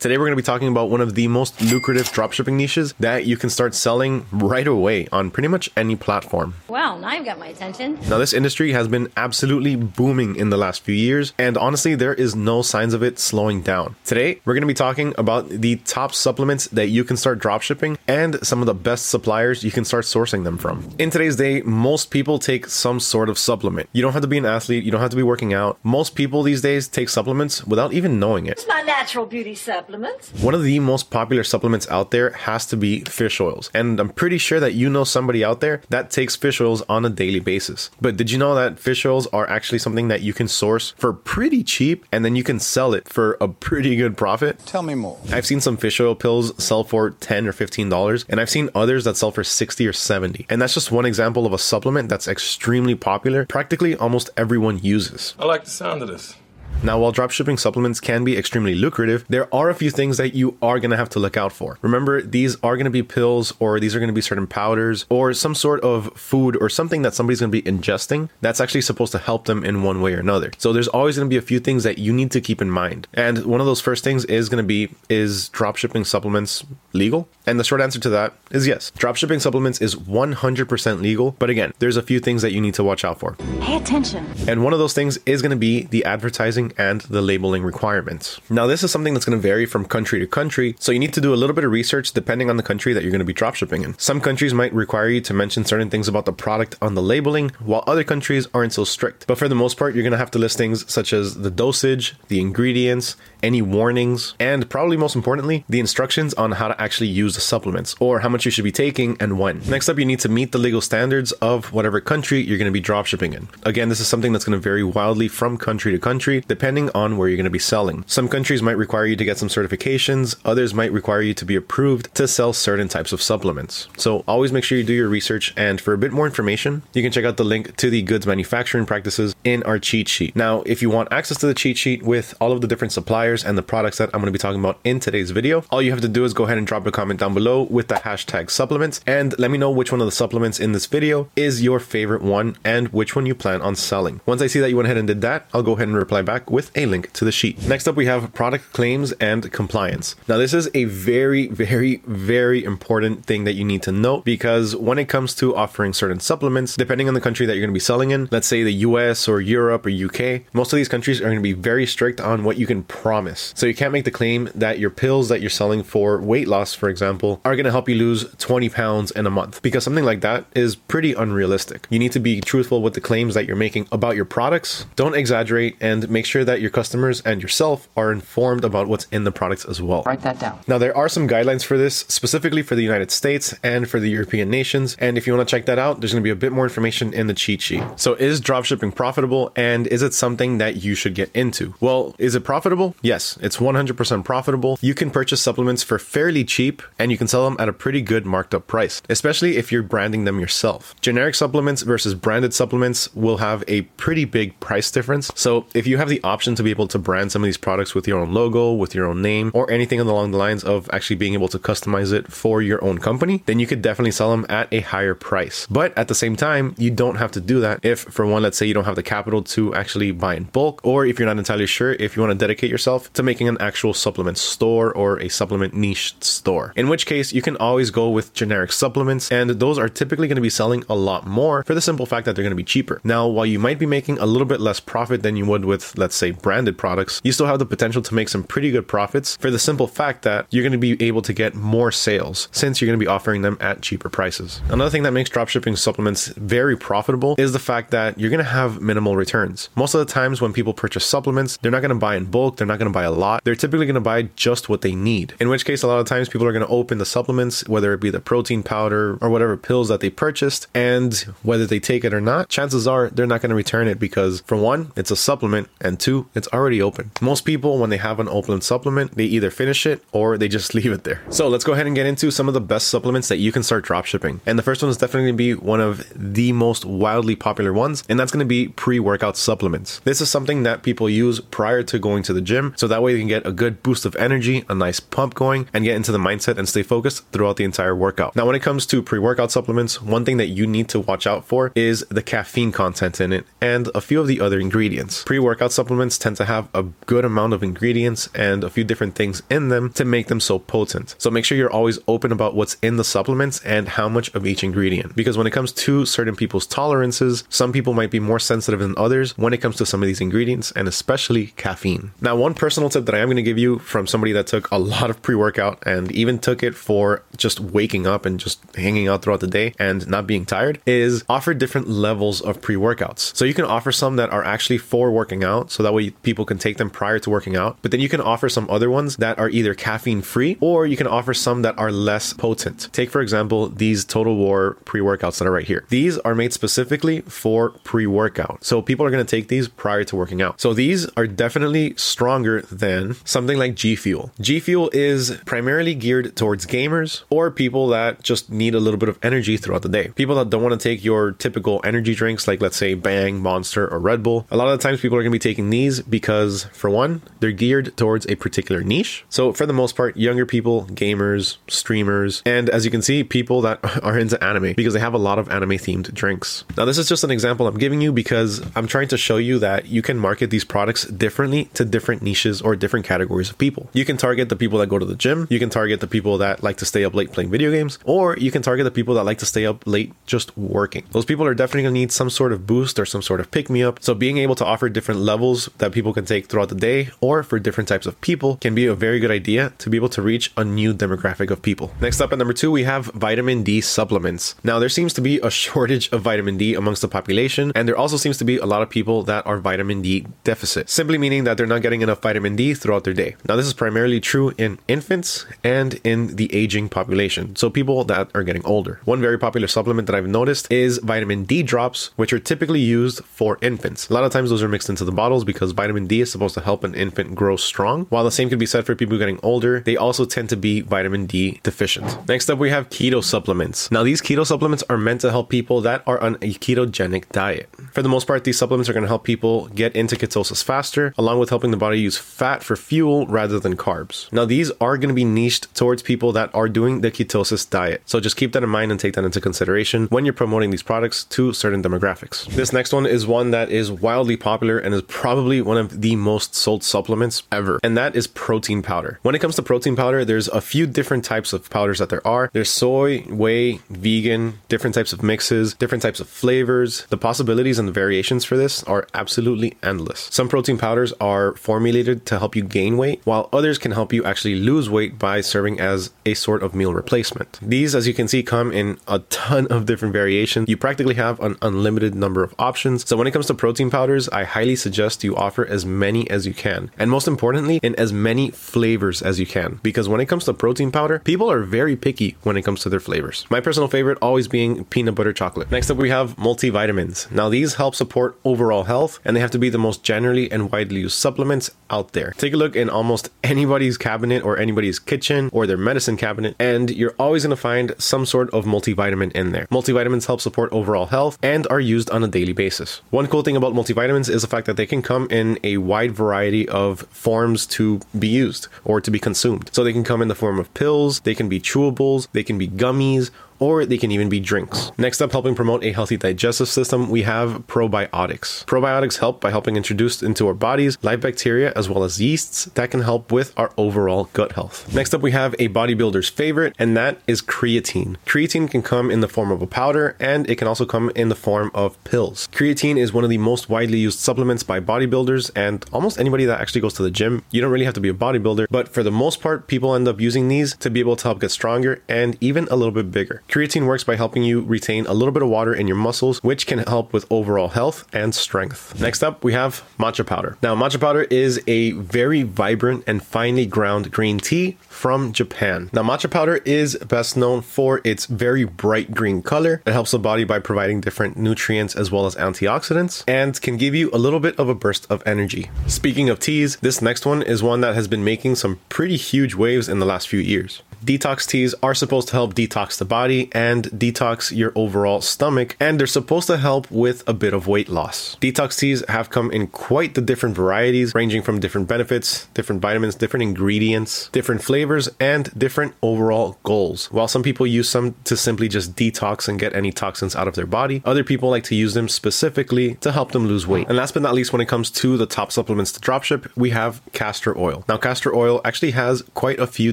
Today, we're going to be talking about one of the most lucrative dropshipping niches that you can start selling right away on pretty much any platform. Well, now you've got my attention. Now, this industry has been absolutely booming in the last few years, and honestly, there is no signs of it slowing down. Today, we're going to be talking about the top supplements that you can start dropshipping and some of the best suppliers you can start sourcing them from. In today's day, most people take some sort of supplement. You don't have to be an athlete, you don't have to be working out. Most people these days take supplements without even knowing it. It's my natural beauty supplements. One of the most popular supplements out there has to be fish oils. And I'm pretty sure that you know somebody out there that takes fish oils on a daily basis. But did you know that fish oils are actually something that you can source for pretty cheap and then you can sell it for a pretty good profit? Tell me more. I've seen some fish oil pills sell for 10 or 15 dollars and I've seen others that sell for 60 or 70. And that's just one example of a supplement that's extremely popular. Practically almost everyone uses. I like the sound of this. Now, while dropshipping supplements can be extremely lucrative, there are a few things that you are going to have to look out for. Remember, these are going to be pills or these are going to be certain powders or some sort of food or something that somebody's going to be ingesting that's actually supposed to help them in one way or another. So there's always going to be a few things that you need to keep in mind. And one of those first things is going to be is dropshipping supplements legal? And the short answer to that is yes. Dropshipping supplements is 100% legal, but again, there's a few things that you need to watch out for. Pay attention. And one of those things is going to be the advertising and the labeling requirements. Now, this is something that's going to vary from country to country, so you need to do a little bit of research depending on the country that you're going to be dropshipping in. Some countries might require you to mention certain things about the product on the labeling, while other countries aren't so strict. But for the most part, you're going to have to list things such as the dosage, the ingredients, any warnings, and probably most importantly, the instructions on how to actually use the supplements or how much you should be taking and when. Next up, you need to meet the legal standards of whatever country you're going to be dropshipping in. Again, this is something that's going to vary wildly from country to country, depending on where you're going to be selling. Some countries might require you to get some certifications, others might require you to be approved to sell certain types of supplements. So always make sure you do your research, and for a bit more information, you can check out the link to the goods manufacturing practices in our cheat sheet. Now, if you want access to the cheat sheet with all of the different suppliers and the products that I'm going to be talking about in today's video, all you have to do is go ahead and drop a comment down below with the hashtag supplements and let me know which one of the supplements in this video is your favorite one and which one you plan on selling. Once I see that you went ahead and did that, I'll go ahead and reply back with a link to the sheet. Next up, we have product claims and compliance. Now, this is a very, very, very important thing that you need to note because when it comes to offering certain supplements, depending on the country that you're going to be selling in, let's say the US or Europe or UK, most of these countries are going to be very strict on what you can promise. So you can't make the claim that your pills that you're selling for weight loss, for example, are going to help you lose 20 pounds in a month because something like that is pretty unrealistic. You need to be truthful with the claims that you're making about your products. Don't exaggerate and make sure that your customers and yourself are informed about what's in the products as well. Write that down. Now, there are some guidelines for this, specifically for the United States and for the European nations. And if you want to check that out, there's going to be a bit more information in the cheat sheet. So, is dropshipping profitable and is it something that you should get into? Well, is it profitable? Yes, it's 100% profitable. You can purchase supplements for fairly cheap and you can sell them at a pretty good marked up price, especially if you're branding them yourself. Generic supplements versus branded supplements will have a pretty big price difference. So, if you have the option to be able to brand some of these products with your own logo, with your own name, or anything along the lines of actually being able to customize it for your own company, then you could definitely sell them at a higher price. But at the same time, you don't have to do that if, for one, let's say you don't have the capital to actually buy in bulk, or if you're not entirely sure if you want to dedicate yourself to making an actual supplement store or a supplement niche store. In which case, you can always go with generic supplements, and those are typically going to be selling a lot more for the simple fact that they're going to be cheaper. Now, while you might be making a little bit less profit than you would with, let's say, branded products, you still have the potential to make some pretty good profits for the simple fact that you're going to be able to get more sales since you're going to be offering them at cheaper prices. Another thing that makes dropshipping supplements very profitable is the fact that you're going to have minimal returns. Most of the times when people purchase supplements, they're not going to buy in bulk, they're not going to buy a lot. They're typically going to buy just what they need. In which case, a lot of times people are going to open the supplements, whether it be the protein powder or whatever pills that they purchased, and whether they take it or not, chances are they're not going to return it because, for one, it's a supplement, and two, it's already open. Most people, when they have an open supplement, they either finish it or they just leave it there. So let's go ahead and get into some of the best supplements that you can start dropshipping. And the first one is definitely going to be one of the most wildly popular ones, and that's going to be pre workout supplements. This is something that people use prior to going to the gym So that way you can get a good boost of energy, a nice pump going, and get into the mindset and stay focused throughout the entire workout. Now, when it comes to pre workout supplements, one thing that you need to watch out for is the caffeine content in it and a few of the other ingredients. Pre workout supplements tend to have a good amount of ingredients and a few different things in them to make them so potent. So make sure you're always open about what's in the supplements and how much of each ingredient. Because when it comes to certain people's tolerances, some people might be more sensitive than others when it comes to some of these ingredients and especially caffeine. Now, one personal tip that I am going to give you from somebody that took a lot of pre workout and even took it for just waking up and just hanging out throughout the day and not being tired is offer different levels of pre workouts. So you can offer some that are actually for working out, so that way people can take them prior to working out. But then you can offer some other ones that are either caffeine free or you can offer some that are less potent. Take, for example, these Total War pre workouts that are right here. These are made specifically for pre workout. So people are going to take these prior to working out. So these are definitely stronger than something like G Fuel. G Fuel is primarily geared towards gamers or people that just need a little bit of energy throughout the day. People that don't want to take your typical energy drinks, like let's say Bang, Monster, or Red Bull. A lot of the times people are going to be taking these because, for one, they're geared towards a particular niche. So, for the most part, younger people, gamers, streamers, and as you can see, people that are into anime because they have a lot of anime themed drinks. Now, this is just an example I'm giving you because I'm trying to show you that you can market these products differently to different niches or different categories of people. You can target the people that go to the gym, you can target the people that like to stay up late playing video games, or you can target the people that like to stay up late just working. Those people are definitely going to need some sort of boost or some sort of pick me up. So, being able to offer different levels that people can take throughout the day or for different types of people can be a very good idea to be able to reach a new demographic of people. Next up at number two, we have vitamin D supplements. Now, there seems to be a shortage of vitamin D amongst the population, and there also seems to be a lot of people that are vitamin D deficit, simply meaning that they're not getting enough vitamin D throughout their day. Now, this is primarily true in infants and in the aging population, so people that are getting older. One very popular supplement that I've noticed is vitamin D drops, which are typically used for infants. A lot of times those are mixed into the bottles because vitamin D is supposed to help an infant grow strong. While the same could be said for people getting older, they also tend to be vitamin D deficient. Next up, we have keto supplements. Now, these keto supplements are meant to help people that are on a ketogenic diet. For the most part, these supplements are going to help people get into ketosis faster, along with helping the body use fat for fuel rather than carbs. Now, these are going to be niched towards people that are doing the ketosis diet. So just keep that in mind and take that into consideration when you're promoting these products to certain demographics. This next one is one that is wildly popular and is probably one of the most sold supplements ever, and that is protein powder. When it comes to protein powder, there's a few different types of powders that there are. There's soy, whey, vegan, different types of mixes, different types of flavors. The possibilities and the variations for this are absolutely endless. Some protein powders are formulated to help you gain weight, while others can help you actually lose weight by serving as a sort of meal replacement. These, as you can see, come in a ton of different variations. You practically have an unlimited number of options. So when it comes to protein powders, I highly suggest you offer as many as you can. And most importantly, in as many flavors as you can. Because when it comes to protein powder, people are very picky when it comes to their flavors. My personal favorite always being peanut butter chocolate. Next up, we have multivitamins. Now, these help support overall health, and they have to be the most generally and widely used supplements out there. Take a look in almost anybody's cabinet or anybody's kitchen or their medicine cabinet, and you're always going to find some sort of multivitamin in there. Multivitamins help support overall health and are used on a daily basis. One cool thing about multivitamins is the fact that they can come in a wide variety of forms to be used or to be consumed. So they can come in the form of pills, they can be chewables, they can be gummies, or they can even be drinks. Next up, helping promote a healthy digestive system, we have probiotics. Probiotics help by helping introduce into our bodies live bacteria as well as yeasts that can help with our overall gut health. Next up, we have a bodybuilder's favorite, and that is creatine. Creatine can come in the form of a powder and it can also come in the form of pills. Creatine is one of the most widely used supplements by bodybuilders and almost anybody that actually goes to the gym. You don't really have to be a bodybuilder, but for the most part, people end up using these to be able to help get stronger and even a little bit bigger. Creatine works by helping you retain a little bit of water in your muscles, which can help with overall health and strength. Next up, we have matcha powder. Now, matcha powder is a very vibrant and finely ground green tea from Japan. Now, matcha powder is best known for its very bright green color. It helps the body by providing different nutrients as well as antioxidants and can give you a little bit of a burst of energy. Speaking of teas, this next one is one that has been making some pretty huge waves in the last few years. Detox teas are supposed to help detox the body and detox your overall stomach, and they're supposed to help with a bit of weight loss. Detox teas have come in quite the different varieties, ranging from different benefits, different vitamins, different ingredients, different flavors, and different overall goals. While some people use some to simply just detox and get any toxins out of their body, other people like to use them specifically to help them lose weight. And last but not least, when it comes to the top supplements to dropship, we have castor oil. Now, castor oil actually has quite a few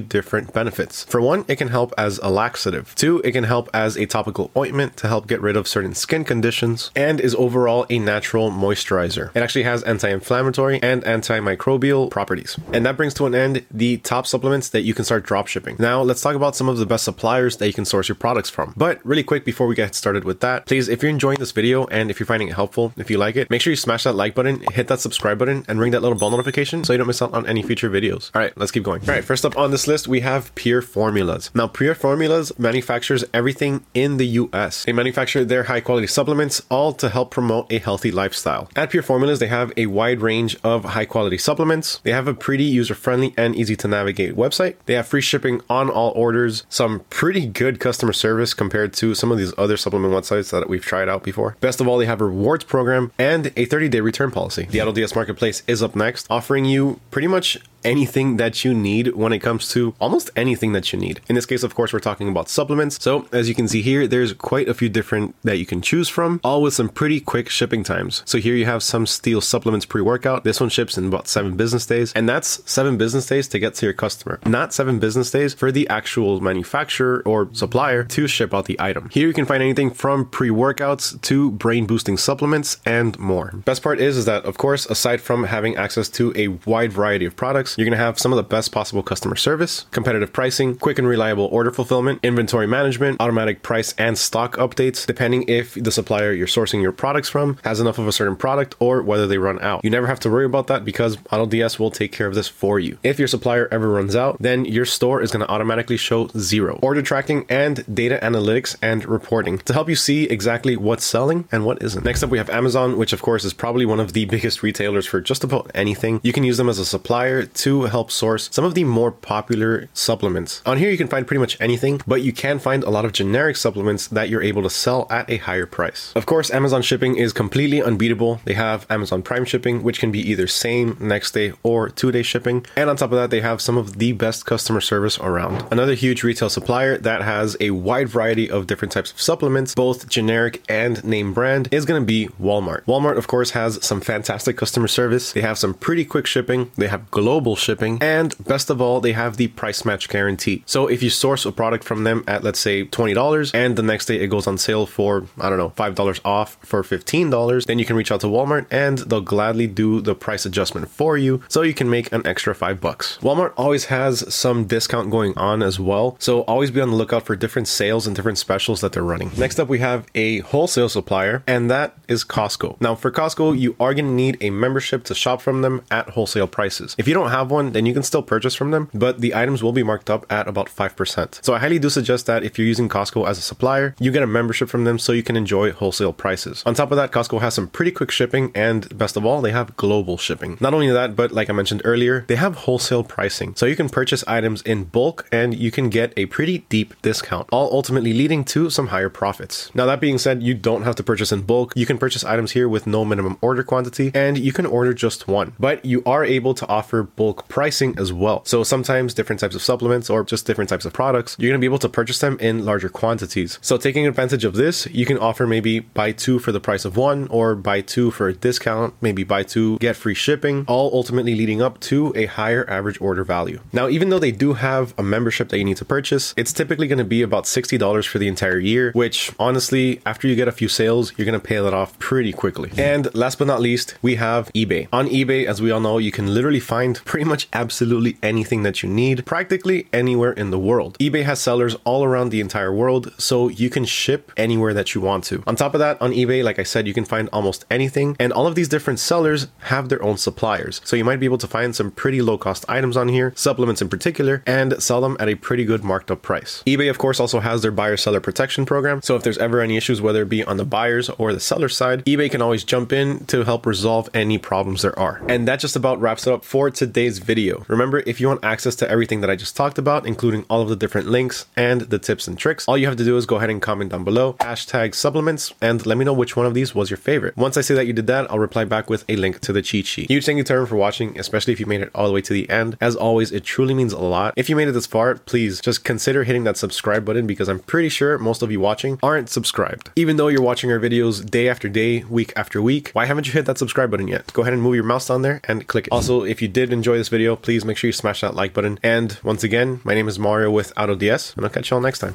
different benefits. For one, it can help as a laxative. Two, it can help as a topical ointment to help get rid of certain skin conditions and is overall a natural moisturizer. It actually has anti inflammatory and antimicrobial properties. And that brings to an end the top supplements that you can start drop shipping. Now, let's talk about some of the best suppliers that you can source your products from. But really quick before we get started with that, please, if you're enjoying this video and if you're finding it helpful, if you like it, make sure you smash that like button, hit that subscribe button, and ring that little bell notification so you don't miss out on any future videos. All right, let's keep going. All right, first up on this list, we have Pure Formulas. Now, Pure Formulas manufactures everything in the US. They manufacture their high quality supplements, all to help promote a healthy lifestyle. At Pure Formulas, they have a wide range of high quality supplements. They have a pretty user friendly and easy to navigate website. They have free shipping on all orders, some pretty good customer service compared to some of these other supplement websites that we've tried out before. Best of all, they have a rewards program and a 30 day return policy. The AutoDS Marketplace is up next, offering you pretty much anything that you need when it comes to almost anything that you need. In this case, of course, we're talking about supplements. So as you can see here, there's quite a few different that you can choose from, all with some pretty quick shipping times. So here you have some steel supplements pre-workout. This one ships in about seven business days, and that's seven business days to get to your customer, not seven business days for the actual manufacturer or supplier to ship out the item. Here you can find anything from pre-workouts to brain boosting supplements and more. Best part is, is that of course, aside from having access to a wide variety of products, you're going to have some of the best possible customer service, competitive pricing, quick and reliable order fulfillment, inventory management, automatic price and stock updates, depending if the supplier you're sourcing your products from has enough of a certain product or whether they run out. You never have to worry about that because AutoDS will take care of this for you. If your supplier ever runs out, then your store is going to automatically show zero. Order tracking and data analytics and reporting to help you see exactly what's selling and what isn't. Next up, we have Amazon, which of course is probably one of the biggest retailers for just about anything. You can use them as a supplier to help source some of the more popular supplements. On here, you can find pretty much anything, but you can find a lot of generic supplements that you're able to sell at a higher price. Of course, Amazon shipping is completely unbeatable. They have Amazon Prime shipping, which can be either same, next day, or two day shipping. And on top of that, they have some of the best customer service around. Another huge retail supplier that has a wide variety of different types of supplements, both generic and name brand, is going to be Walmart. Walmart, of course, has some fantastic customer service. They have some pretty quick shipping. They have global shipping. And best of all, they have the price match guarantee. So if you source a product from them at, let's say, $20 and the next day it goes on sale for, I don't know, $5 off for $15, then you can reach out to Walmart and they'll gladly do the price adjustment for you so you can make an extra five bucks. Walmart always has some discount going on as well. So always be on the lookout for different sales and different specials that they're running. Next up, we have a wholesale supplier and that is Costco. Now for Costco, you are going to need a membership to shop from them at wholesale prices. If you don't have one, then you can still purchase from them, but the items will be marked up at about 5%. So I highly do suggest that if you're using Costco as a supplier, you get a membership from them so you can enjoy wholesale prices. On top of that, Costco has some pretty quick shipping, and best of all, they have global shipping. Not only that, but like I mentioned earlier, they have wholesale pricing. So you can purchase items in bulk and you can get a pretty deep discount, all ultimately leading to some higher profits. Now, that being said, you don't have to purchase in bulk. You can purchase items here with no minimum order quantity, and you can order just one. But you are able to offer bulk pricing as well. So sometimes different types of supplements or just different types of products, you're going to be able to purchase them in larger quantities. So taking advantage of this, you can offer maybe buy two for the price of one or buy two for a discount, maybe buy two, get free shipping, all ultimately leading up to a higher average order value. Now, even though they do have a membership that you need to purchase, it's typically going to be about $60 for the entire year, which honestly, after you get a few sales, you're going to pay that off pretty quickly. And last but not least, we have eBay. On eBay, as we all know, you can literally find pretty much absolutely anything that you need practically anywhere in the world. eBay has sellers all around the entire world, so you can ship anywhere that you want to. On top of that, on eBay, like I said, you can find almost anything, and all of these different sellers have their own suppliers. So you might be able to find some pretty low cost items on here, supplements in particular, and sell them at a pretty good marked up price. eBay, of course, also has their buyer seller protection program. So if there's ever any issues, whether it be on the buyers or the seller side, eBay can always jump in to help resolve any problems there are. And that just about wraps it up for today's today's video. Remember, if you want access to everything that I just talked about, including all of the different links and the tips and tricks, all you have to do is go ahead and comment down below, hashtag supplements, and let me know which one of these was your favorite. Once I say that you did that, I'll reply back with a link to the cheat sheet. Huge thank you to everyone for watching, especially if you made it all the way to the end. As always, it truly means a lot. If you made it this far, please just consider hitting that subscribe button because I'm pretty sure most of you watching aren't subscribed. Even though you're watching our videos day after day, week after week, why haven't you hit that subscribe button yet? Go ahead and move your mouse down there and click it. Also, if you did enjoy this video, please make sure you smash that like button. And once again, my name is Mario with AutoDS, and I'll catch y'all next time.